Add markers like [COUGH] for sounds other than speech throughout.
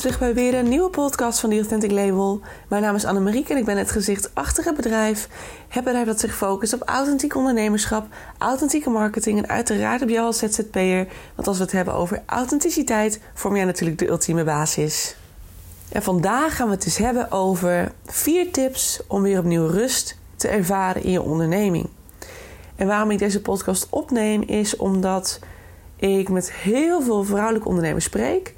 terug bij weer een nieuwe podcast van The Authentic Label. Mijn naam is Annemariek en ik ben het gezicht achter het bedrijf. Het bedrijf dat zich focust op authentiek ondernemerschap, authentieke marketing en uiteraard op jou als ZZP'er. Want als we het hebben over authenticiteit, vorm jij natuurlijk de ultieme basis. En vandaag gaan we het dus hebben over vier tips om weer opnieuw rust te ervaren in je onderneming. En waarom ik deze podcast opneem is omdat ik met heel veel vrouwelijke ondernemers spreek.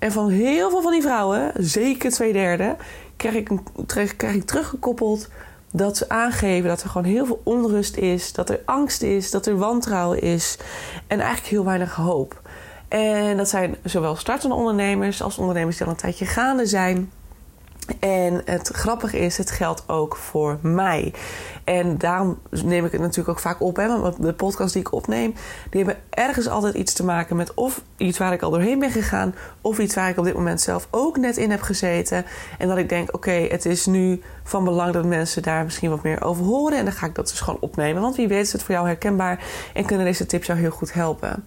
En van heel veel van die vrouwen, zeker twee derde, krijg ik, krijg, ik teruggekoppeld dat ze aangeven dat er gewoon heel veel onrust is, dat er angst is, dat er wantrouwen is en eigenlijk heel weinig hoop. En dat zijn zowel startende ondernemers als ondernemers die al een tijdje gaande zijn. En het grappige is, het geldt ook voor mij. En daarom neem ik het natuurlijk ook vaak op. Hè, want de podcast die ik opneem, die hebben ergens altijd iets te maken met of iets waar ik al doorheen ben gegaan, of iets waar ik op dit moment zelf ook net in heb gezeten. En dat ik denk, oké, het is nu van belang dat mensen daar misschien wat meer over horen. En dan ga ik dat dus gewoon opnemen. Want wie weet is het voor jou herkenbaar en kunnen deze tips jou heel goed helpen.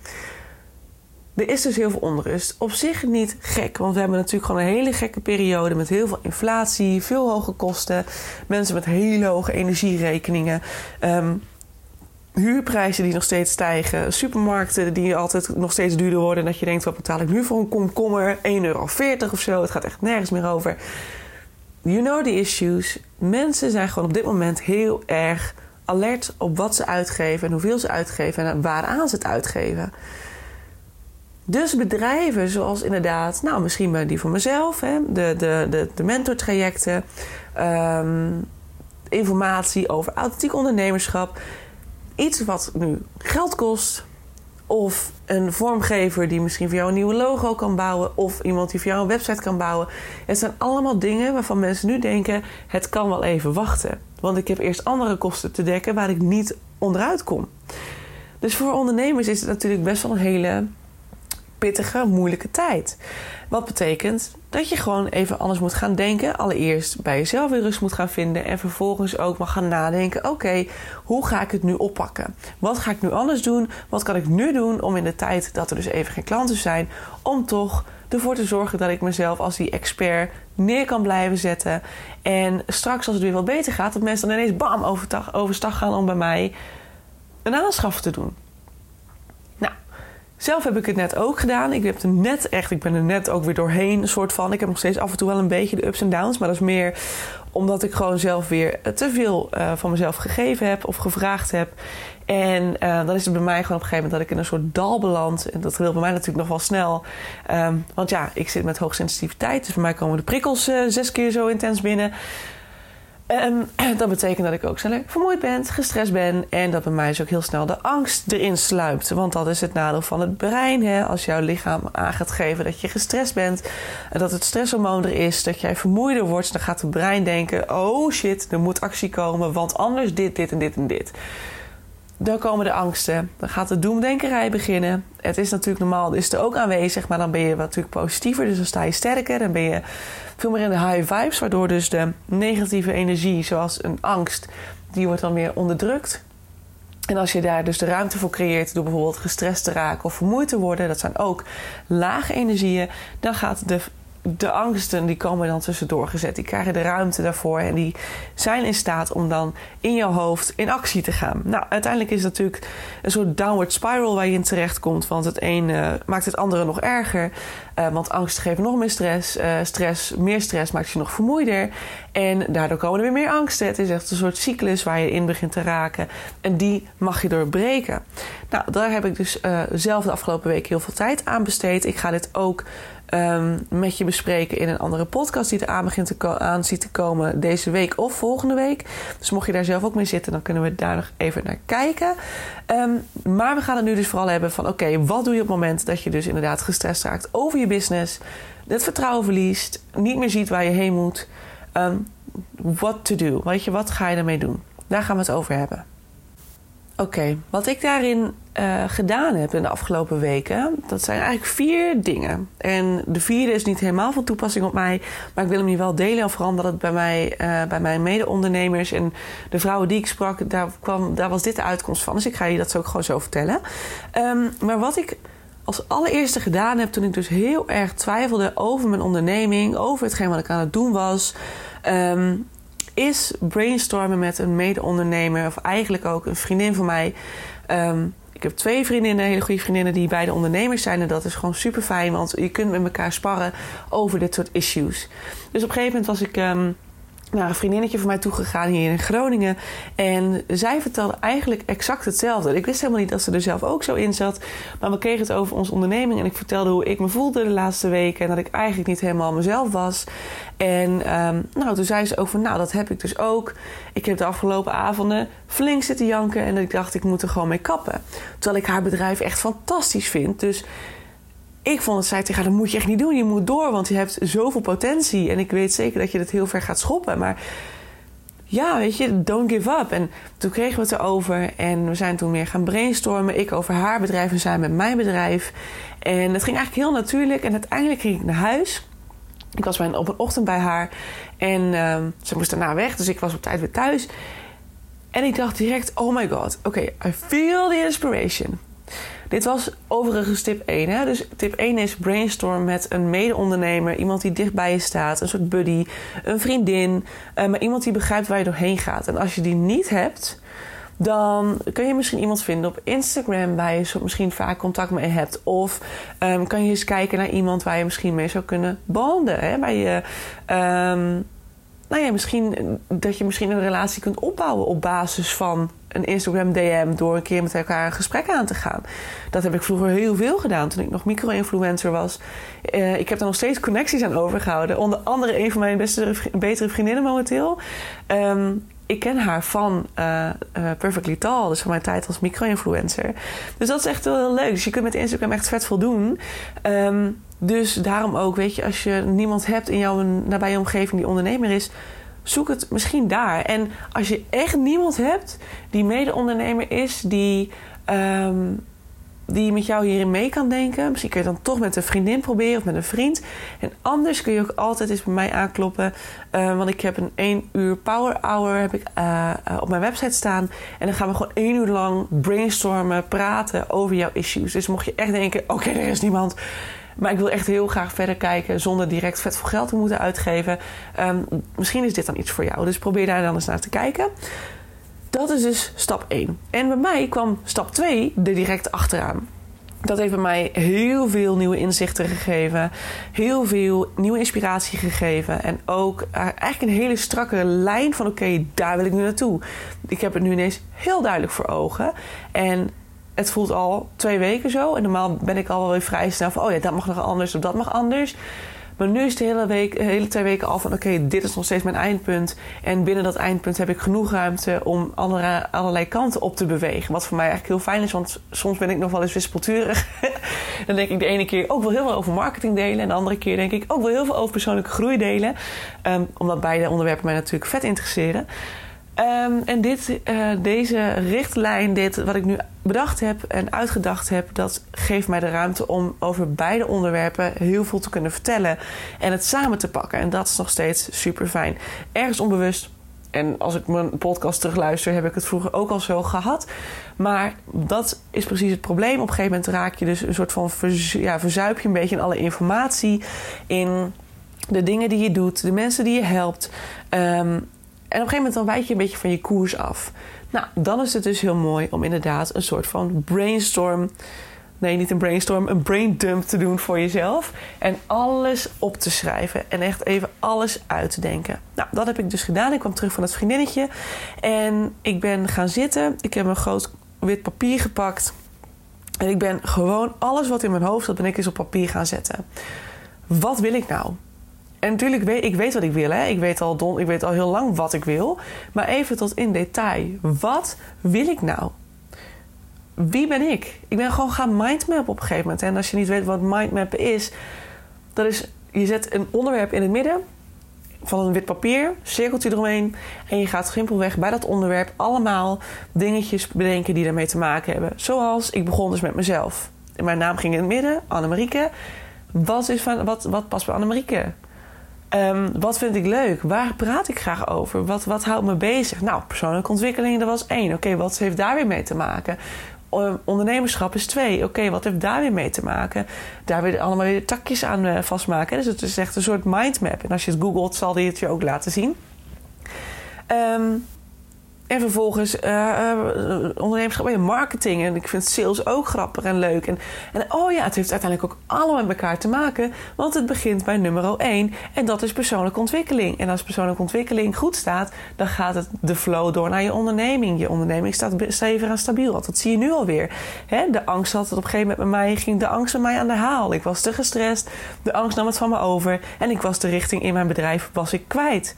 Er is dus heel veel onrust. Op zich niet gek, want we hebben natuurlijk gewoon een hele gekke periode met heel veel inflatie, veel hoge kosten, mensen met hele hoge energierekeningen. Um, huurprijzen die nog steeds stijgen. Supermarkten die altijd nog steeds duurder worden. En dat je denkt, wat betaal ik nu voor een komkommer? 1,40 euro of zo. Het gaat echt nergens meer over. You know the issues. Mensen zijn gewoon op dit moment heel erg alert op wat ze uitgeven... en hoeveel ze uitgeven en waaraan ze het uitgeven. Dus bedrijven zoals inderdaad, nou misschien die van mezelf, hè, de, de, de, mentortrajecten, um, informatie over authentiek ondernemerschap, iets wat nu geld kost, of een vormgever die misschien voor jou een nieuwe logo kan bouwen, of iemand die voor jou een website kan bouwen. Het zijn allemaal dingen waarvan mensen nu denken: het kan wel even wachten, want ik heb eerst andere kosten te dekken waar ik niet onderuit kom. Dus voor ondernemers is het natuurlijk best wel een hele pittige, moeilijke tijd. Wat betekent dat je gewoon even anders moet gaan denken. Allereerst bij jezelf weer rust moet gaan vinden. En vervolgens ook mag gaan nadenken: oké, hoe ga ik het nu oppakken? Wat ga ik nu anders doen? Wat kan ik nu doen om in de tijd dat er dus even geen klanten zijn, om toch ervoor te zorgen dat ik mezelf als die expert neer kan blijven zetten. En straks, als het weer wat beter gaat, dat mensen dan ineens bam overstag gaan om bij mij een aanschaf te doen. Zelf heb ik het net ook gedaan. Ik heb er net echt, ik ben er net ook weer doorheen, een soort van. Ik heb nog steeds af en toe wel een beetje de ups en downs, maar dat is meer omdat ik gewoon zelf weer te veel uh, van mezelf gegeven heb of gevraagd heb. En uh, dan is het bij mij gewoon op een gegeven moment dat ik in een soort dal beland. En dat wil bij mij natuurlijk nog wel snel. Um, want ja, ik zit met hoogsensitiviteit. Dus bij mij komen de prikkels uh, zes keer zo intens binnen. Um, [CLEARS THROAT] dat betekent dat ik ook sneller vermoeid ben, gestrest ben. En dat bij mij dus ook heel snel de angst erin sluipt. Want dat is het nadeel van het brein. Hè? Als jouw lichaam aan gaat geven dat je gestrest bent. En dat het stresshormoon er is. Dat jij vermoeider wordt. Dan gaat het brein denken: oh shit, er moet actie komen. Want anders dit, dit en dit en dit. Dan komen de angsten. Dan gaat de doemdenkerij beginnen. Het is natuurlijk normaal, is er ook aanwezig, maar dan ben je natuurlijk positiever. Dus dan sta je sterker. Dan ben je veel meer in de high vibes, waardoor dus de negatieve energie, zoals een angst, die wordt dan weer onderdrukt. En als je daar dus de ruimte voor creëert door bijvoorbeeld gestrest te raken of vermoeid te worden, dat zijn ook lage energieën, dan gaat de de angsten die komen dan tussendoor gezet. Die krijgen de ruimte daarvoor en die zijn in staat om dan in jouw hoofd in actie te gaan. Nou, uiteindelijk is het natuurlijk een soort downward spiral waar je in terecht komt. Want het een uh, maakt het andere nog erger. Uh, want angst geeft nog meer stress. Uh, stress. Meer stress maakt je nog vermoeider. En daardoor komen er weer meer angsten. Het is echt een soort cyclus waar je in begint te raken. En die mag je doorbreken. Nou, daar heb ik dus zelf de afgelopen week heel veel tijd aan besteed. Ik ga dit ook um, met je bespreken in een andere podcast die er aan, begint te aan ziet te komen deze week of volgende week. Dus mocht je daar zelf ook mee zitten, dan kunnen we daar nog even naar kijken. Um, maar we gaan het nu dus vooral hebben van oké, wat doe je op het moment dat je dus inderdaad gestrest raakt over je business, het vertrouwen verliest, niet meer ziet waar je heen moet. Um, what to do? Weet je, wat ga je ermee doen? Daar gaan we het over hebben. Oké, wat ik daarin uh, gedaan heb in de afgelopen weken, dat zijn eigenlijk vier dingen. En de vierde is niet helemaal van toepassing op mij, maar ik wil hem hier wel delen. Vooral omdat het bij, mij, uh, bij mijn mede-ondernemers en de vrouwen die ik sprak, daar, kwam, daar was dit de uitkomst van. Dus ik ga je dat ook gewoon zo vertellen. Um, maar wat ik als allereerste gedaan heb toen ik dus heel erg twijfelde over mijn onderneming, over hetgeen wat ik aan het doen was, ehm, is brainstormen met een mede-ondernemer of eigenlijk ook een vriendin van mij. Ehm, ik heb twee vriendinnen, hele goede vriendinnen, die beide ondernemers zijn. En dat is gewoon super fijn, want je kunt met elkaar sparren over dit soort issues. Dus op een gegeven moment was ik. Ehm, naar een vriendinnetje van mij toegegaan hier in Groningen. En zij vertelde eigenlijk exact hetzelfde. Ik wist helemaal niet dat ze er zelf ook zo in zat. Maar we kregen het over onze onderneming. En ik vertelde hoe ik me voelde de laatste weken. En dat ik eigenlijk niet helemaal mezelf was. En um, nou, toen zei ze ook van, nou, dat heb ik dus ook. Ik heb de afgelopen avonden flink zitten janken. En ik dacht, ik moet er gewoon mee kappen. Terwijl ik haar bedrijf echt fantastisch vind. Dus ik vond het, zei tegen haar, dat moet je echt niet doen. Je moet door, want je hebt zoveel potentie. En ik weet zeker dat je dat heel ver gaat schoppen. Maar ja, weet je, don't give up. En toen kregen we het erover. En we zijn toen meer gaan brainstormen. Ik over haar bedrijf en zij met mijn bedrijf. En het ging eigenlijk heel natuurlijk. En uiteindelijk ging ik naar huis. Ik was op een ochtend bij haar. En uh, ze moest daarna weg. Dus ik was op tijd weer thuis. En ik dacht direct, oh my god. Oké, okay, I feel the inspiration. Dit was overigens tip 1. Hè? Dus tip 1 is brainstorm met een mede-ondernemer. Iemand die dichtbij je staat. Een soort buddy. Een vriendin. Uh, maar iemand die begrijpt waar je doorheen gaat. En als je die niet hebt... Dan kun je misschien iemand vinden op Instagram waar je misschien vaak contact mee hebt. Of um, kan je eens kijken naar iemand waar je misschien mee zou kunnen bonden. Hè? Waar je um, nou ja, misschien dat je misschien een relatie kunt opbouwen op basis van een Instagram DM door een keer met elkaar een gesprek aan te gaan. Dat heb ik vroeger heel veel gedaan toen ik nog micro-influencer was. Uh, ik heb daar nog steeds connecties aan overgehouden. Onder andere een van mijn beste, betere vriendinnen momenteel. Um, ik ken haar van uh, uh, Perfectly Tall, dus van mijn tijd als micro-influencer. Dus dat is echt wel heel leuk. Dus je kunt met Instagram echt vet veel doen. Um, dus daarom ook, weet je, als je niemand hebt in jouw nabije omgeving die ondernemer is, zoek het misschien daar. En als je echt niemand hebt die mede-ondernemer is, die, um, die met jou hierin mee kan denken, misschien kun je dan toch met een vriendin proberen of met een vriend. En anders kun je ook altijd eens bij mij aankloppen, uh, want ik heb een 1 uur power hour heb ik, uh, uh, op mijn website staan. En dan gaan we gewoon één uur lang brainstormen, praten over jouw issues. Dus mocht je echt denken: oké, er is niemand maar ik wil echt heel graag verder kijken zonder direct vet veel geld te moeten uitgeven. Um, misschien is dit dan iets voor jou. Dus probeer daar dan eens naar te kijken. Dat is dus stap 1. En bij mij kwam stap 2 er direct achteraan. Dat heeft bij mij heel veel nieuwe inzichten gegeven. Heel veel nieuwe inspiratie gegeven. En ook uh, eigenlijk een hele strakke lijn van: oké, daar wil ik nu naartoe. Ik heb het nu ineens heel duidelijk voor ogen. En het voelt al twee weken zo. En normaal ben ik al wel weer vrij snel van... oh ja, dat mag nog anders of dat mag anders. Nu is de hele, week, hele twee weken al van... oké, dit is nog steeds mijn eindpunt. En binnen dat eindpunt heb ik genoeg ruimte... om allerlei, kanten op te bewegen. Wat voor mij eigenlijk heel fijn is. Want soms ben ik nog wel eens wispelturig. [LAUGHS] Dan denk ik de ene keer ook wel heel veel over marketing delen. En de andere keer denk ik ook wel heel veel over persoonlijke groei delen. Um, omdat beide onderwerpen mij natuurlijk vet interesseren. Um, en dit, uh, deze richtlijn, dit wat ik nu bedacht heb en uitgedacht heb, dat geeft mij de ruimte om over beide onderwerpen heel veel te kunnen vertellen en het samen te pakken. En dat is nog steeds super fijn. Ergens onbewust. En als ik mijn podcast terugluister, heb ik het vroeger ook al zo gehad. Maar dat is precies het probleem. Op een gegeven moment raak je dus een soort van ja, verzuip je een beetje in alle informatie. In de dingen die je doet, de mensen die je helpt. En op een gegeven moment dan wijk je een beetje van je koers af. Nou, dan is het dus heel mooi om inderdaad een soort van brainstorm. Nee, niet een brainstorm, een brain dump te doen voor jezelf. En alles op te schrijven. En echt even alles uit te denken. Nou, dat heb ik dus gedaan. Ik kwam terug van het vriendinnetje. En ik ben gaan zitten. Ik heb een groot wit papier gepakt. En ik ben gewoon alles wat in mijn hoofd zat, ben ik eens op papier gaan zetten. Wat wil ik nou? En natuurlijk weet ik weet wat ik wil. Hè? Ik, weet al don, ik weet al heel lang wat ik wil. Maar even tot in detail. Wat wil ik nou? Wie ben ik? Ik ben gewoon gaan mindmappen op een gegeven moment. En als je niet weet wat mindmappen is... Dat is, je zet een onderwerp in het midden van een wit papier, cirkeltje eromheen. En je gaat simpelweg bij dat onderwerp allemaal dingetjes bedenken die daarmee te maken hebben. Zoals, ik begon dus met mezelf. Mijn naam ging in het midden, Annemarieke. Wat, is van, wat, wat past bij Annemarieke? Um, wat vind ik leuk? Waar praat ik graag over? Wat, wat houdt me bezig? Nou, persoonlijke ontwikkeling, dat was één. Oké, wat heeft daar weer mee te maken? ondernemerschap is twee. Oké, wat heeft daar weer mee te maken? Daar weer allemaal weer takjes aan uh, vastmaken. Dus het is echt een soort mindmap. En als je het googelt, zal die het je ook laten zien. Um, en vervolgens uh, ondernemerschap en marketing. En ik vind sales ook grappig en leuk. En, en oh ja, het heeft uiteindelijk ook allemaal met elkaar te maken. Want het begint bij nummer 1. En dat is persoonlijke ontwikkeling. En als persoonlijke ontwikkeling goed staat, dan gaat het de flow door naar je onderneming. Je onderneming staat stevig en stabiel. Want dat zie je nu alweer. Hè? De angst had het op een gegeven moment met mij, ging de angst met mij aan de haal. Ik was te gestrest. De angst nam het van me over. En ik was de richting in mijn bedrijf was ik kwijt.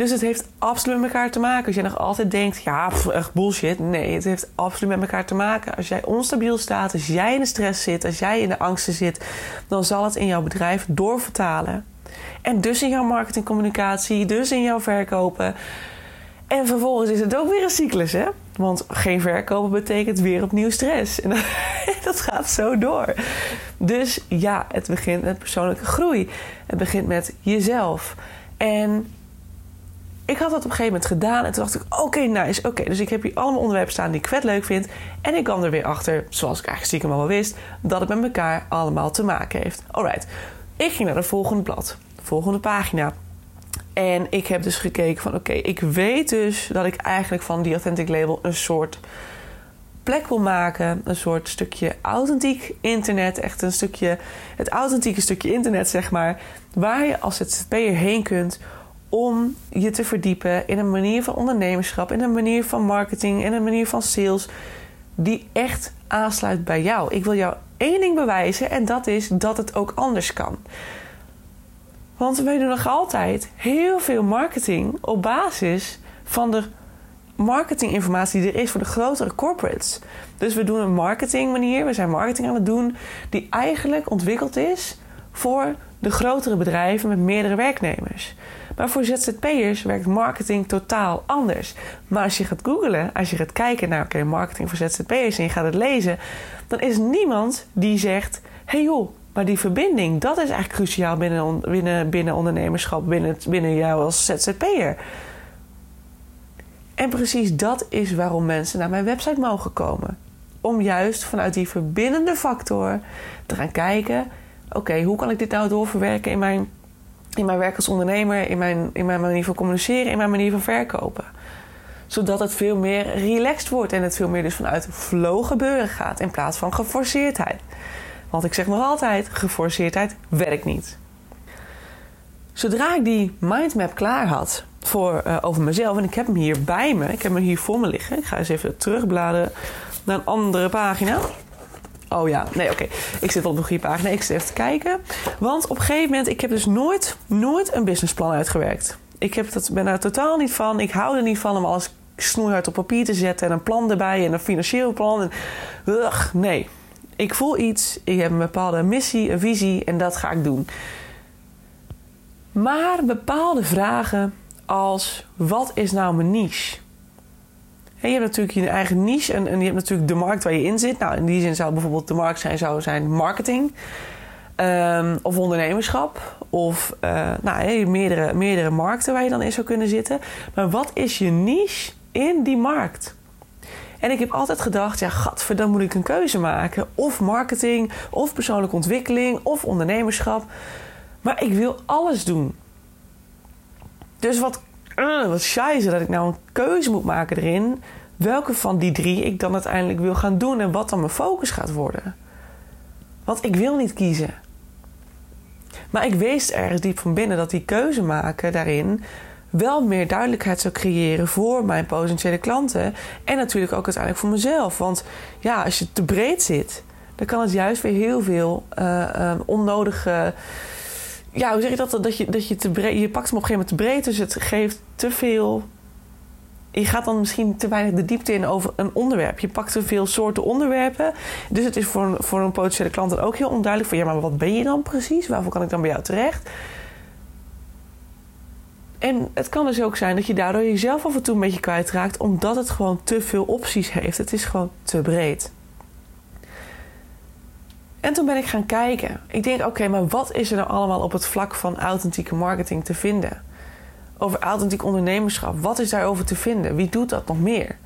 Dus het heeft absoluut met elkaar te maken. Als je nog altijd denkt, ja, echt bullshit. Nee, het heeft absoluut met elkaar te maken. Als jij onstabiel staat, als jij in de stress zit, als jij in de angsten zit, dan zal het in jouw bedrijf doorvertalen. En dus in jouw marketingcommunicatie, dus in jouw verkopen. En vervolgens is het ook weer een cyclus, hè? Want geen verkopen betekent weer opnieuw stress. En dat [LAUGHS] gaat zo door. Dus ja, het begint met persoonlijke groei. Het begint met jezelf. En ik had dat op een gegeven moment gedaan en toen dacht ik: oké, nice. Oké, dus ik heb hier allemaal onderwerpen staan die ik vet leuk vind. En ik kwam er weer achter, zoals ik eigenlijk stiekem al wel wist, dat het met elkaar allemaal te maken heeft. Alright, ik ging naar de volgende blad, de volgende pagina. En ik heb dus gekeken van oké, ik weet dus dat ik eigenlijk van die Authentic Label een soort plek wil maken. Een soort stukje authentiek internet. Echt een stukje, het authentieke stukje internet zeg maar. Waar je als ZZP'er heen kunt om je te verdiepen in een manier van ondernemerschap, in een manier van marketing, in een manier van sales die echt aansluit bij jou. Ik wil jou één ding bewijzen en dat is dat het ook anders kan. Want wij doen nog altijd heel veel marketing op basis van de marketinginformatie die er is voor de grotere corporates. Dus we doen een marketingmanier, we zijn marketing aan het doen die eigenlijk ontwikkeld is voor de grotere bedrijven met meerdere werknemers. Maar voor ZZP'ers werkt marketing totaal anders. Maar als je gaat googlen, als je gaat kijken naar oké, marketing voor ZZP'ers en je gaat het lezen, dan is niemand die zegt: hey joh, maar die verbinding, dat is eigenlijk cruciaal binnen, binnen, binnen ondernemerschap, binnen, binnen jou als ZZP'er. En precies dat is waarom mensen naar mijn website mogen komen. Om juist vanuit die verbindende factor te gaan kijken: oké, hoe kan ik dit nou doorverwerken in mijn in mijn werk als ondernemer, in mijn, in mijn manier van communiceren, in mijn manier van verkopen. Zodat het veel meer relaxed wordt en het veel meer dus vanuit flow gebeuren gaat in plaats van geforceerdheid. Want ik zeg nog altijd: geforceerdheid werkt niet. Zodra ik die mindmap klaar had voor, uh, over mezelf, en ik heb hem hier bij me, ik heb hem hier voor me liggen. Ik ga eens even terugbladeren naar een andere pagina. Oh ja, nee, oké. Ik zit op de goede pagina. Ik zit even te kijken. Want op een gegeven moment, ik heb dus nooit, nooit een businessplan uitgewerkt. Ik heb dat, ben daar totaal niet van. Ik hou er niet van om alles snoeihard op papier te zetten en een plan erbij en een financieel plan. En, ugh, nee. Ik voel iets, ik heb een bepaalde missie, een visie en dat ga ik doen. Maar bepaalde vragen als: wat is nou mijn niche? Je hebt natuurlijk je eigen niche en, je hebt natuurlijk de markt waar je in zit. Nou, in die zin zou bijvoorbeeld de markt zijn, zou zijn marketing um, of ondernemerschap. Of uh, nou, meerdere, meerdere markten waar je dan in zou kunnen zitten. Maar wat is je niche in die markt? En ik heb altijd gedacht, ja, dan moet ik een keuze maken. Of marketing, of persoonlijke ontwikkeling, of ondernemerschap. Maar ik wil alles doen. Dus wat uh, wat scheisse dat ik nou een keuze moet maken erin. Welke van die drie ik dan uiteindelijk wil gaan doen en wat dan mijn focus gaat worden. Want ik wil niet kiezen. Maar ik wist ergens diep van binnen dat die keuze maken daarin wel meer duidelijkheid zou creëren voor mijn potentiële klanten. En natuurlijk ook uiteindelijk voor mezelf. Want ja, als je te breed zit, dan kan het juist weer heel veel uh, onnodige ja, hoe zeg je dat? Dat je, dat je te breed, je pakt hem op een gegeven moment te breed, dus het geeft te veel. Je gaat dan misschien te weinig de diepte in over een onderwerp. Je pakt te veel soorten onderwerpen. Dus het is voor een, voor een potentiële klant dan ook heel onduidelijk van ja, maar wat ben je dan precies? Waarvoor kan ik dan bij jou terecht? En het kan dus ook zijn dat je daardoor jezelf af en toe een beetje kwijtraakt, omdat het gewoon te veel opties heeft. Het is gewoon te breed. En toen ben ik gaan kijken. Ik denk, oké, maar wat is er nou allemaal op het vlak van authentieke marketing te vinden? Over authentiek ondernemerschap. Wat is daarover te vinden? Wie doet dat nog meer?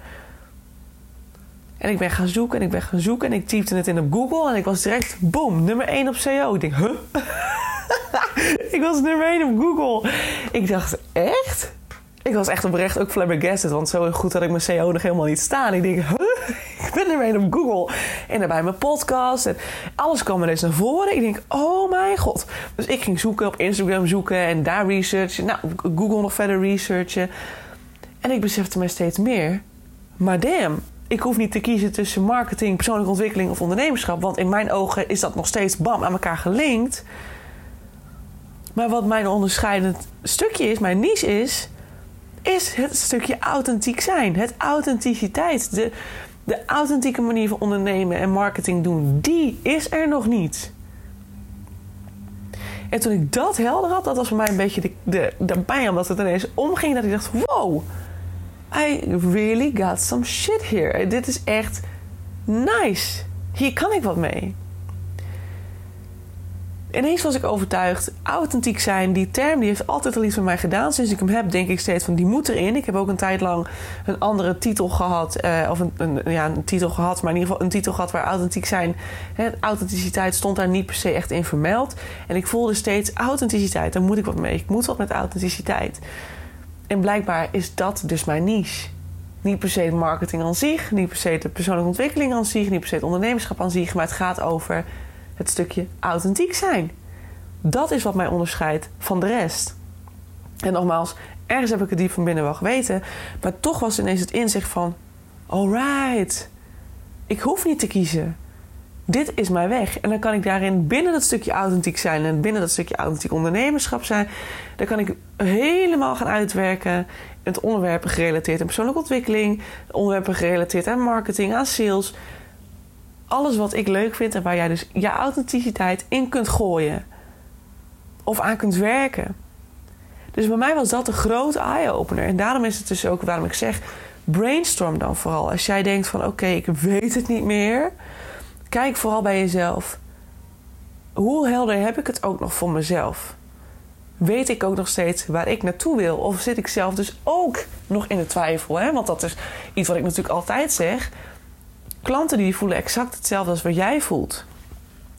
En ik ben gaan zoeken en ik ben gaan zoeken en ik typte het in op Google en ik was direct, boom, nummer 1 op SEO. Ik denk, huh? [LAUGHS] ik was nummer 1 op Google. Ik dacht, echt? Ik was echt oprecht ook flabbergasted, want zo goed had ik mijn CO nog helemaal niet staan. Ik denk, huh? Ben er mee op Google. En daarbij mijn podcast. En alles kwam er eens naar voren. Ik denk, oh mijn god. Dus ik ging zoeken op Instagram zoeken en daar researchen. Nou, Google nog verder researchen. En ik besefte mij steeds meer. Maar damn, ik hoef niet te kiezen tussen marketing, persoonlijke ontwikkeling of ondernemerschap. Want in mijn ogen is dat nog steeds bam aan elkaar gelinkt. Maar wat mijn onderscheidend stukje is, mijn niche is is het stukje authentiek zijn. Het authenticiteit. De, de authentieke manier van ondernemen en marketing doen, die is er nog niet. En toen ik dat helder had, dat was voor mij een beetje de, de, de pijn, omdat het ineens omging. Dat ik dacht: wow, I really got some shit here. Dit is echt nice. Hier kan ik wat mee ineens was ik overtuigd, authentiek zijn, die term die heeft altijd al iets met mij gedaan. Sinds ik hem heb, denk ik steeds van die moet erin. Ik heb ook een tijd lang een andere titel gehad, uh, of een, een, ja, een titel gehad, maar in ieder geval een titel gehad waar authentiek zijn, hè, authenticiteit stond daar niet per se echt in vermeld. En ik voelde steeds authenticiteit, daar moet ik wat mee. Ik moet wat met authenticiteit. En blijkbaar is dat dus mijn niche. Niet per se marketing aan zich, niet per se de persoonlijke ontwikkeling aan zich, niet per se het ondernemerschap aan zich, maar het gaat over het stukje authentiek zijn. Dat is wat mij onderscheidt van de rest. En nogmaals, ergens heb ik het diep van binnen wel geweten, maar toch was ineens het inzicht van: alright, ik hoef niet te kiezen. Dit is mijn weg. En dan kan ik daarin binnen dat stukje authentiek zijn en binnen dat stukje authentiek ondernemerschap zijn. Dan kan ik helemaal gaan uitwerken. Het onderwerpen gerelateerd aan persoonlijke ontwikkeling, onderwerpen gerelateerd aan marketing, aan sales alles wat ik leuk vind en waar jij dus je authenticiteit in kunt gooien. Of aan kunt werken. Dus bij mij was dat een grote eye-opener. En daarom is het dus ook waarom ik zeg: brainstorm dan vooral. Als jij denkt van oké, ik weet het niet meer. Kijk vooral bij jezelf. Hoe helder heb ik het ook nog voor mezelf? Weet ik ook nog steeds waar ik naartoe wil? Of zit ik zelf dus ook nog in de twijfel? Hè? Want dat is iets wat ik natuurlijk altijd zeg klanten die voelen exact hetzelfde als wat jij voelt.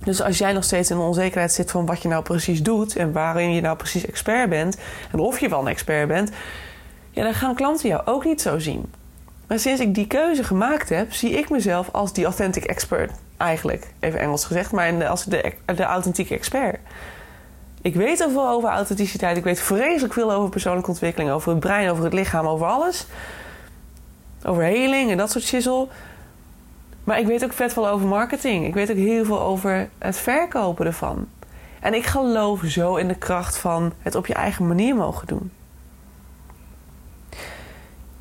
Dus als jij nog steeds in de onzekerheid zit van wat je nou precies doet en waarin je nou precies expert bent en of je wel een expert bent, ja, dan gaan klanten jou ook niet zo zien. Maar sinds ik die keuze gemaakt heb, zie ik mezelf als die authentic expert. Eigenlijk, even Engels gezegd, maar als de, de authentieke expert. Ik weet er veel over authenticiteit. Ik weet vreselijk veel over persoonlijke ontwikkeling, over het brein, over het lichaam, over alles. Over heling en dat soort shizzle. Maar ik weet ook vet veel over marketing. Ik weet ook heel veel over het verkopen ervan. En ik geloof zo in de kracht van het op je eigen manier mogen doen.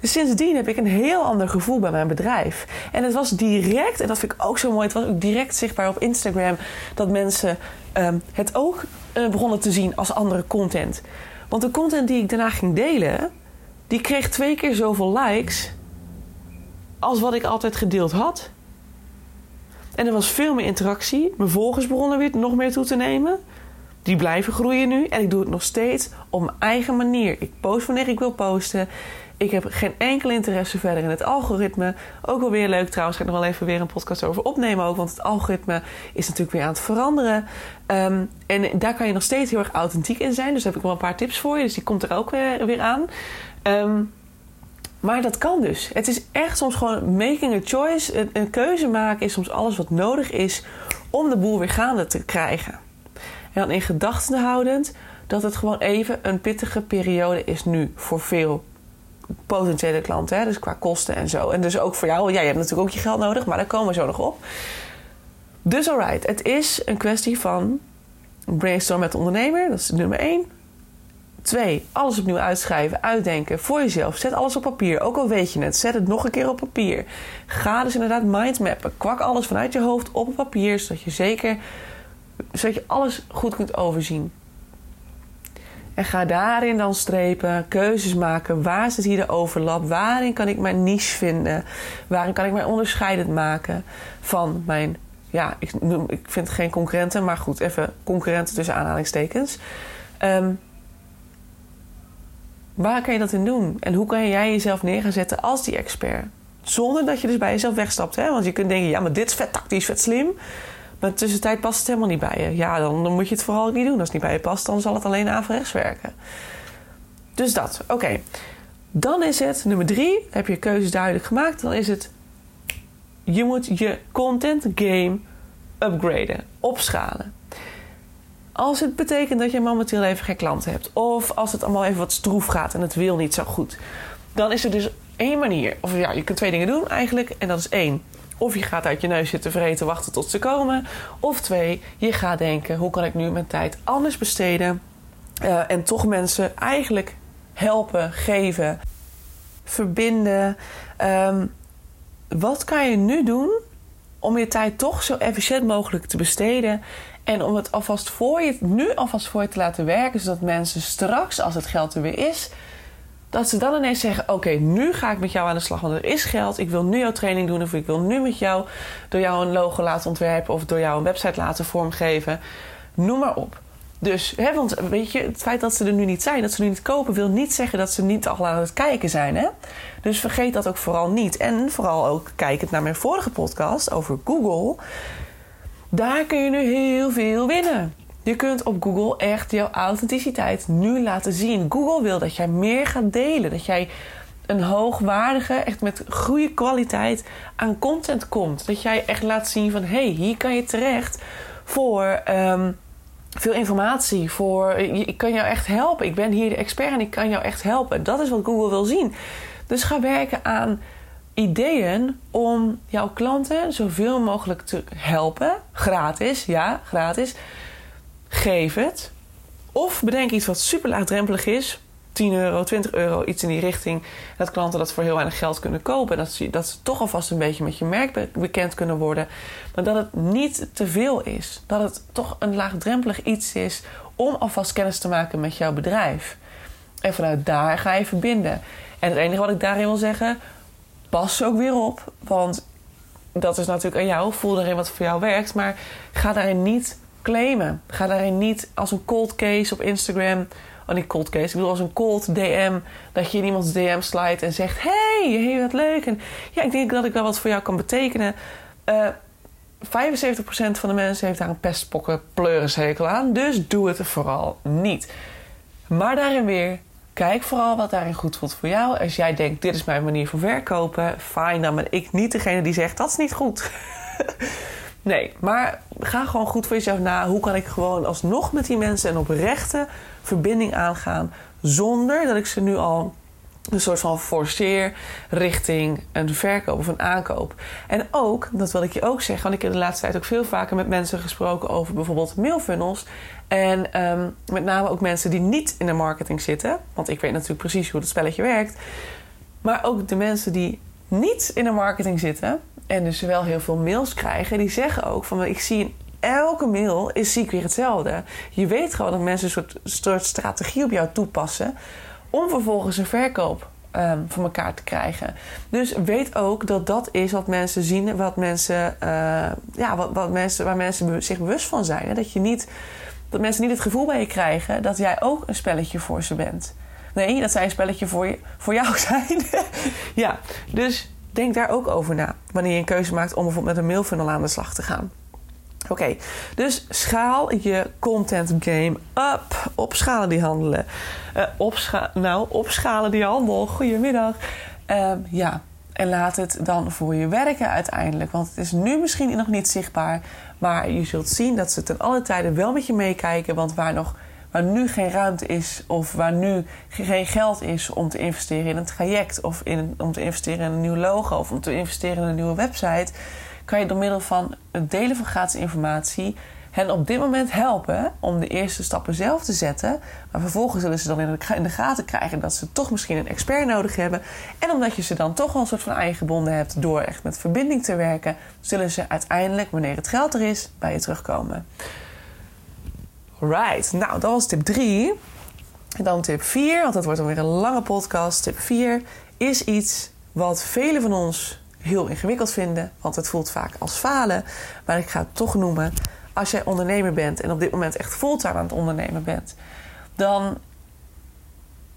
Dus sindsdien heb ik een heel ander gevoel bij mijn bedrijf. En het was direct, en dat vind ik ook zo mooi, het was ook direct zichtbaar op Instagram dat mensen um, het ook uh, begonnen te zien als andere content. Want de content die ik daarna ging delen, die kreeg twee keer zoveel likes als wat ik altijd gedeeld had. En er was veel meer interactie. Mijn volgers begonnen weer nog meer toe te nemen. Die blijven groeien nu. En ik doe het nog steeds op mijn eigen manier. Ik post wanneer ik wil posten. Ik heb geen enkel interesse verder in het algoritme. Ook wel weer leuk trouwens. Ga ik nog wel even weer een podcast over opnemen ook. Want het algoritme is natuurlijk weer aan het veranderen. Um, en daar kan je nog steeds heel erg authentiek in zijn. Dus daar heb ik wel een paar tips voor je. Dus die komt er ook weer, weer aan. Um, maar dat kan dus. Het is echt soms gewoon making a choice. Een, keuze maken is soms alles wat nodig is om de boel weer gaande te krijgen. En dan in gedachten houdend dat het gewoon even een pittige periode is nu voor veel potentiële klanten. Hè? Dus qua kosten en zo. En dus ook voor jou. Ja, je hebt natuurlijk ook je geld nodig, maar daar komen we zo nog op. Dus alright, het is een kwestie van brainstorm met de ondernemer. Dat is nummer één. Twee, alles opnieuw uitschrijven, uitdenken voor jezelf. Zet alles op papier, ook al weet je het. Zet het nog een keer op papier. Ga dus inderdaad mindmappen. Kwak alles vanuit je hoofd op papier, zodat je zeker, zodat je alles goed kunt overzien. En ga daarin dan strepen, keuzes maken. Waar zit hier de overlap? Waarin kan ik mijn niche vinden? Waarin kan ik mij onderscheidend maken van mijn, ja, ik, ik vind geen concurrenten, maar goed, even concurrenten tussen aanhalingstekens. Um, Waar kan je dat in doen? En hoe kan jij jezelf neer gaan zetten als die expert? Zonder dat je dus bij jezelf wegstapt. Hè? Want je kunt denken, ja, maar dit is vet tactisch, vet slim. Maar tussentijd past het helemaal niet bij je. Ja, dan, dan moet je het vooral niet doen. Als het niet bij je past, dan zal het alleen averechts werken. Dus dat, oké. Dan is het, nummer drie, heb je keuzes duidelijk gemaakt. Dan is het, je moet je content game upgraden, opschalen. Als het betekent dat je momenteel even geen klanten hebt, of als het allemaal even wat stroef gaat en het wil niet zo goed, dan is er dus één manier. Of ja, je kunt twee dingen doen eigenlijk, en dat is één. Of je gaat uit je neus zitten vreten, wachten tot ze komen. Of twee, je gaat denken: hoe kan ik nu mijn tijd anders besteden? Uh, en toch mensen eigenlijk helpen, geven, verbinden. Um, wat kan je nu doen om je tijd toch zo efficiënt mogelijk te besteden? En om het alvast voor je, nu alvast voor je te laten werken, zodat mensen straks, als het geld er weer is, dat ze dan ineens zeggen: Oké, nu ga ik met jou aan de slag, want er is geld. Ik wil nu jouw training doen, of ik wil nu met jou door jou een logo laten ontwerpen, of door jou een website laten vormgeven. Noem maar op. Dus, hè, want weet je, het feit dat ze er nu niet zijn, dat ze nu niet kopen, wil niet zeggen dat ze niet al aan het kijken zijn. Hè? Dus vergeet dat ook vooral niet. En vooral ook kijkend naar mijn vorige podcast over Google. Daar kun je nu heel veel winnen. Je kunt op Google echt jouw authenticiteit nu laten zien. Google wil dat jij meer gaat delen. Dat jij een hoogwaardige, echt met goede kwaliteit aan content komt. Dat jij echt laat zien van hé, hey, hier kan je terecht voor um, veel informatie. Voor, ik kan jou echt helpen. Ik ben hier de expert en ik kan jou echt helpen. Dat is wat Google wil zien. Dus ga werken aan ideeën om jouw klanten zoveel mogelijk te helpen. Gratis, ja, gratis. Geef het. Of bedenk iets wat super laagdrempelig is. 10 euro, 20 euro, iets in die richting. Dat klanten dat voor heel weinig geld kunnen kopen. Dat ze, dat toch alvast een beetje met je merk bekend kunnen worden. Maar dat het niet te veel is. Dat het toch een laagdrempelig iets is om alvast kennis te maken met jouw bedrijf. En vanuit daar ga je verbinden. En het enige wat ik daarin wil zeggen, pas ook weer op. Want dat is natuurlijk aan jou. Voel erin wat voor jou werkt. Maar ga daarin niet claimen. Ga daarin niet als een cold case op Instagram. Oh, niet cold case. Ik bedoel als een cold DM. Dat je in iemands DM slijt en zegt: Hey, hey, wat leuk. En ja, ik denk dat ik wel wat voor jou kan betekenen. Uh, eh, 75% van de mensen heeft daar een pestpokken pleurishekel aan. Dus doe het vooral niet. Maar daarin weer, kijk vooral wat daarin goed voelt voor jou. Als jij denkt, dit is mijn manier van verkopen, fijn, dan ben ik niet degene die zegt, dat is niet goed. [LAUGHS] nee, maar ga gewoon goed voor jezelf na. Hoe kan ik gewoon alsnog met die mensen een oprechte verbinding aangaan... zonder dat ik ze nu al een soort van forceer richting een verkoop of een aankoop. En ook, dat wil ik je ook zeggen, want ik heb de laatste tijd ook veel vaker met mensen gesproken over bijvoorbeeld mailfunnels. En ehm, met name ook mensen die niet in de marketing zitten, want ik weet natuurlijk precies hoe het spelletje werkt. Maar ook de mensen die niet in de marketing zitten en dus wel heel veel mails krijgen, die zeggen ook van ik zie elke mail is zie ik weer hetzelfde. Je weet gewoon dat mensen een soort, soort strategie op jou toepassen om vervolgens een verkoop um, voor elkaar te krijgen. Dus weet ook dat dat is wat mensen zien, wat mensen, uh, ja, wat, wat mensen, waar mensen zich bewust van zijn. Hè? Dat, je niet, dat mensen niet het gevoel bij je krijgen dat jij ook een spelletje voor ze bent. Nee, dat zij een spelletje voor, je, voor jou [LAUGHS] zijn. ja, dus denk daar ook over na wanneer je een keuze maakt om bijvoorbeeld met een mailfunnel aan de slag te gaan. Oké, dus schaal je content game up. Opschalen die handelen. Uh, opscha nou, opschalen die handel. Goedemiddag. Uh, ja, en laat het dan voor je werken uiteindelijk. Want het is nu misschien nog niet zichtbaar. Maar je zult zien dat ze ten alle tijden wel met je meekijken. Want waar, nog, waar nu geen ruimte is of waar nu geen geld is om te investeren in een traject... of in, om te investeren in een nieuw logo of om te investeren in een nieuwe website kan je door middel van het delen van gratis informatie hen op dit moment helpen om de eerste stappen zelf te zetten. Maar vervolgens zullen ze dan in de gaten krijgen dat ze toch misschien een expert nodig hebben. En omdat je ze dan toch wel een soort van eigen hebt door echt met verbinding te werken, zullen ze uiteindelijk, wanneer het geld er is, bij je terugkomen. Right, nou dat was tip 3. En dan tip 4, want dat wordt dan weer een lange podcast. Tip 4 is iets wat velen van ons heel ingewikkeld vinden, want het voelt vaak als falen. Maar ik ga het toch noemen. Als jij ondernemer bent en op dit moment echt fulltime aan het ondernemen bent, dan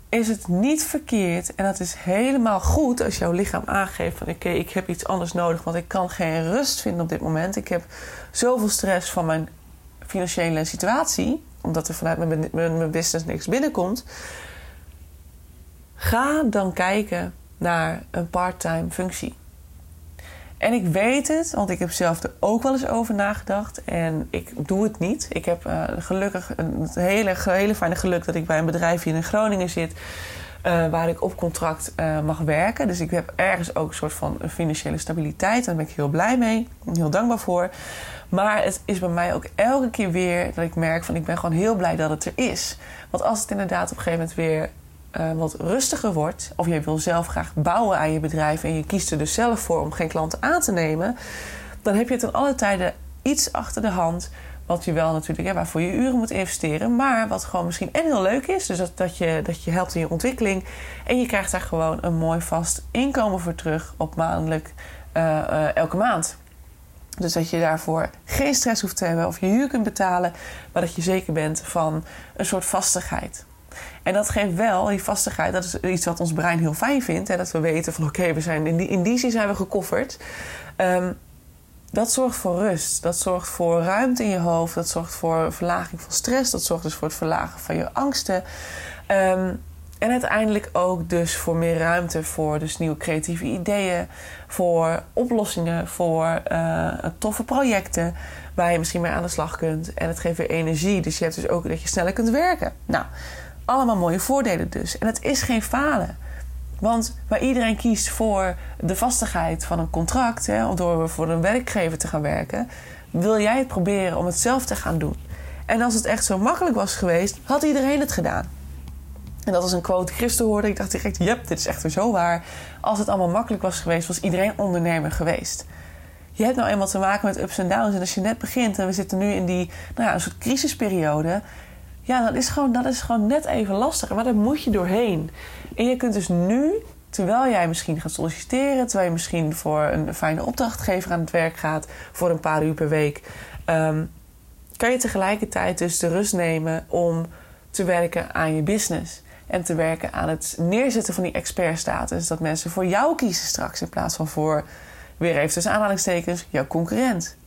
is het niet verkeerd en dat is helemaal goed als jouw lichaam aangeeft van oké, ik heb iets anders nodig, want ik kan geen rust vinden op dit moment. Ik heb zoveel stress van mijn financiële situatie, omdat er vanuit mijn, mijn business niks binnenkomt. Ga dan kijken naar een part-time functie. En ik weet het, want ik heb zelf er ook wel eens over nagedacht. En ik doe het niet. Ik heb uh, gelukkig een hele, hele fijne geluk dat ik bij een bedrijf hier in Groningen zit. Uh, waar ik op contract uh, mag werken. Dus ik heb ergens ook een soort van financiële stabiliteit. Daar ben ik heel blij mee. Heel dankbaar voor. Maar het is bij mij ook elke keer weer dat ik merk van ik ben gewoon heel blij dat het er is. Want als het inderdaad op een gegeven moment weer uh, wat rustiger wordt, of je wil zelf graag bouwen aan je bedrijf en je kiest er dus zelf voor om geen klanten aan te nemen, dan heb je ten alle tijde iets achter de hand. Wat je wel natuurlijk, waarvoor je uren moet investeren, maar wat gewoon misschien en heel leuk is. Dus dat, dat, je, dat je helpt in je ontwikkeling. En je krijgt daar gewoon een mooi vast inkomen voor terug op maandelijk uh, uh, elke maand. Dus dat je daarvoor geen stress hoeft te hebben of je huur kunt betalen, maar dat je zeker bent van een soort vastigheid. En dat geeft wel die vastigheid. Dat is iets wat ons brein heel fijn vindt. Hè? Dat we weten van oké, we zijn in die, in die zin zijn we gekofferd. Um, dat zorgt voor rust. Dat zorgt voor ruimte in je hoofd. Dat zorgt voor verlaging van stress. Dat zorgt dus voor het verlagen van je angsten. Um, en uiteindelijk ook dus voor meer ruimte voor dus nieuwe creatieve ideeën, voor oplossingen, voor uh, toffe projecten waar je misschien mee aan de slag kunt. En het geeft weer energie, dus je hebt dus ook dat je sneller kunt werken. Nou, allemaal mooie voordelen dus. En het is geen falen. Want waar iedereen kiest voor de vastigheid van een contract, hè, door voor een werkgever te gaan werken, wil jij het proberen om het zelf te gaan doen. En als het echt zo makkelijk was geweest, had iedereen het gedaan. En dat was een quote Christen hoorde. Ik dacht direct, yep, dit is echt weer zo waar. Als het allemaal makkelijk was geweest, was iedereen ondernemer geweest. Je hebt nou eenmaal te maken met ups en downs. En als je net begint en we zitten nu in die, nou ja, een soort crisisperiode ja, dat is, gewoon, dat is gewoon net even lastiger. Maar daar moet je doorheen. En je kunt dus nu, terwijl jij misschien gaat solliciteren, terwijl je misschien voor een fijne opdrachtgever aan het werk gaat, voor een paar uur per week, um, kan je tegelijkertijd dus de rust nemen om te werken aan je business. En te werken aan het neerzetten van die expertstatus. Dat mensen voor jou kiezen straks in plaats van voor, weer even tussen aanhalingstekens, jouw concurrent.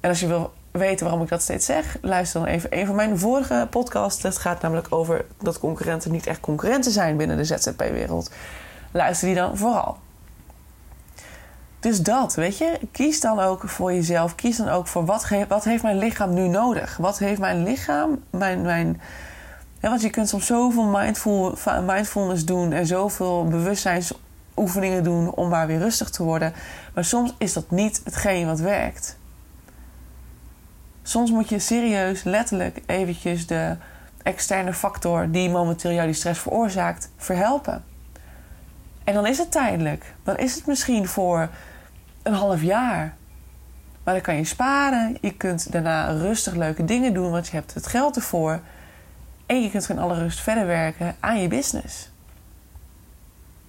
En als je wil weten waarom ik dat steeds zeg, luister dan even een van mijn vorige podcasts. Dat gaat namelijk over dat concurrenten niet echt concurrenten zijn binnen de ZZP-wereld. Luister die dan vooral. Dus dat, weet je, kies dan ook voor jezelf. Kies dan ook voor wat, wat heeft mijn lichaam nu nodig? Wat heeft mijn lichaam, mijn, mijn, ja, want je kunt soms zoveel mindful, mindfulness doen en zoveel bewustzijnsoefeningen doen om maar weer rustig te worden. Maar soms is dat niet hetgeen wat werkt. Soms moet je serieus, letterlijk eventjes de externe factor die momenteel jou die stress veroorzaakt, verhelpen. En dan is het tijdelijk. Dan is het misschien voor een half jaar. Maar dan kan je sparen. Je kunt daarna rustig leuke dingen doen, want je hebt het geld ervoor. En je kunt in alle rust verder werken aan je business.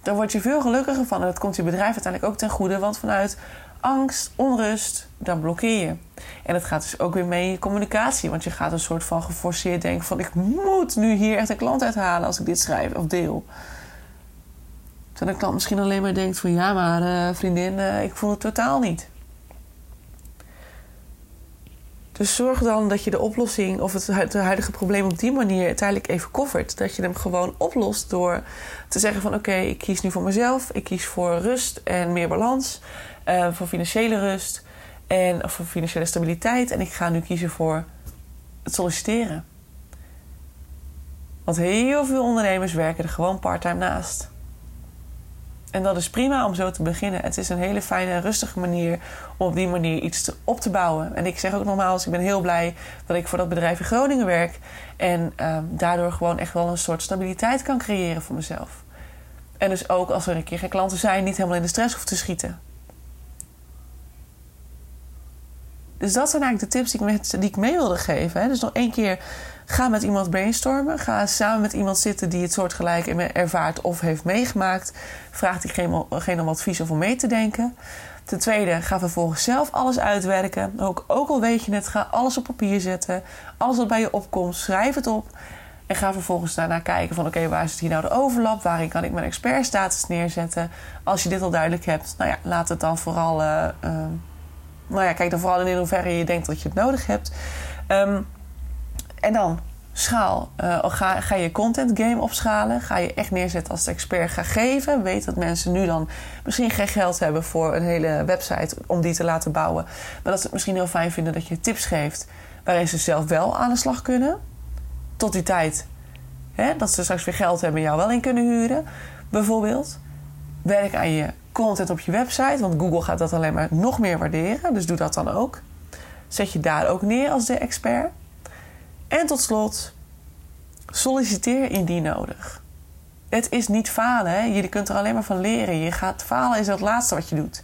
Daar word je veel gelukkiger van en dat komt je bedrijf uiteindelijk ook ten goede, want vanuit angst, onrust, dan blokkeer je. En dat gaat dus ook weer mee in je communicatie. Want je gaat een soort van geforceerd denken van... ik moet nu hier echt een klant uithalen als ik dit schrijf of deel. Terwijl de klant misschien alleen maar denkt van... ja, maar uh, vriendin, uh, ik voel het totaal niet. Dus zorg dan dat je de oplossing of het, huidige probleem op die manier uiteindelijk even koffert. Dat je hem gewoon oplost door te zeggen van oké, ik kies nu voor mezelf. Ik kies voor rust en meer balans. Uh, voor financiële rust en voor financiële stabiliteit. En ik ga nu kiezen voor het solliciteren. Want heel veel ondernemers werken er gewoon parttime naast. En dat is prima om zo te beginnen. Het is een hele fijne rustige manier om op die manier iets te, op te bouwen. En ik zeg ook nogmaals, ik ben heel blij dat ik voor dat bedrijf in Groningen werk. En um, daardoor gewoon echt wel een soort stabiliteit kan creëren voor mezelf. En dus ook als er een keer geen klanten zijn, niet helemaal in de stress hoef te schieten. Dus dat zijn eigenlijk de tips die ik, met, die ik mee wilde geven. Hè. Dus nog één keer, ga met iemand brainstormen. Ga samen met iemand zitten die het soortgelijk ervaart of heeft meegemaakt. Vraag diegene om advies of om mee te denken. Ten tweede, ga vervolgens zelf alles uitwerken. Ook, ook al weet je het, ga alles op papier zetten. Alles wat bij je opkomt, schrijf het op. En ga vervolgens daarna kijken van oké, waar zit hier nou de overlap? Waarin kan ik mijn expertstatus neerzetten? Als je dit al duidelijk hebt, nou ja, laat het dan vooral... Uh, nou ja, kijk dan vooral in hoeverre je denkt dat je het nodig hebt. Um, en dan schaal. Uh, ga, ga je content game opschalen. Ga je echt neerzetten als expert. Ga geven. Weet dat mensen nu dan misschien geen geld hebben voor een hele website om die te laten bouwen. Maar dat ze het misschien heel fijn vinden dat je tips geeft waarin ze zelf wel aan de slag kunnen. Tot die tijd hè, dat ze straks weer geld hebben en jou wel in kunnen huren. Bijvoorbeeld. Werk aan je content op je website, want Google gaat dat alleen maar nog meer waarderen. Dus doe dat dan ook. Zet je daar ook neer als de expert. En tot slot, solliciteer indien nodig. Het is niet falen, hè? je kunt er alleen maar van leren. Je gaat falen is het laatste wat je doet.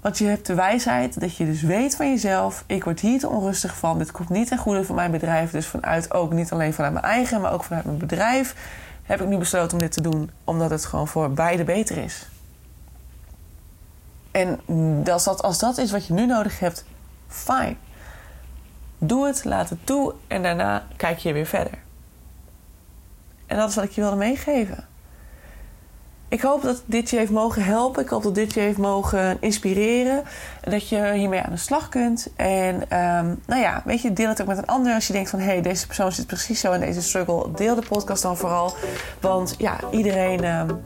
Want je hebt de wijsheid dat je dus weet van jezelf: ik word hier te onrustig van. Dit komt niet ten goede van mijn bedrijf. Dus vanuit ook niet alleen vanuit mijn eigen, maar ook vanuit mijn bedrijf heb ik nu besloten om dit te doen, omdat het gewoon voor beide beter is. En als dat, als dat is wat je nu nodig hebt, fijn. Doe het, laat het toe en daarna kijk je weer verder. En dat is wat ik je wilde meegeven. Ik hoop dat dit je heeft mogen helpen. Ik hoop dat dit je heeft mogen inspireren. En dat je hiermee aan de slag kunt. En um, nou ja, weet je, deel het ook met een ander. Als je denkt van, hé, hey, deze persoon zit precies zo in deze struggle. Deel de podcast dan vooral. Want ja, iedereen... Um,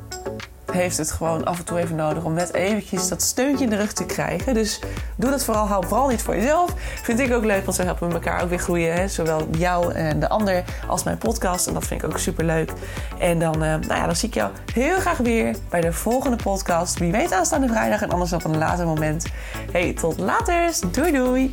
heeft het gewoon af en toe even nodig om net eventjes dat steuntje in de rug te krijgen. Dus doe dat vooral. Hou vooral niet voor jezelf. Vind ik ook leuk, want we helpen elkaar ook weer groeien. Hè? Zowel jou en de ander als mijn podcast. En dat vind ik ook super leuk. En dan, uh, nou ja, dan zie ik jou heel graag weer bij de volgende podcast. Wie weet aanstaande vrijdag en anders op een later moment. Hey, tot later. Doei doei.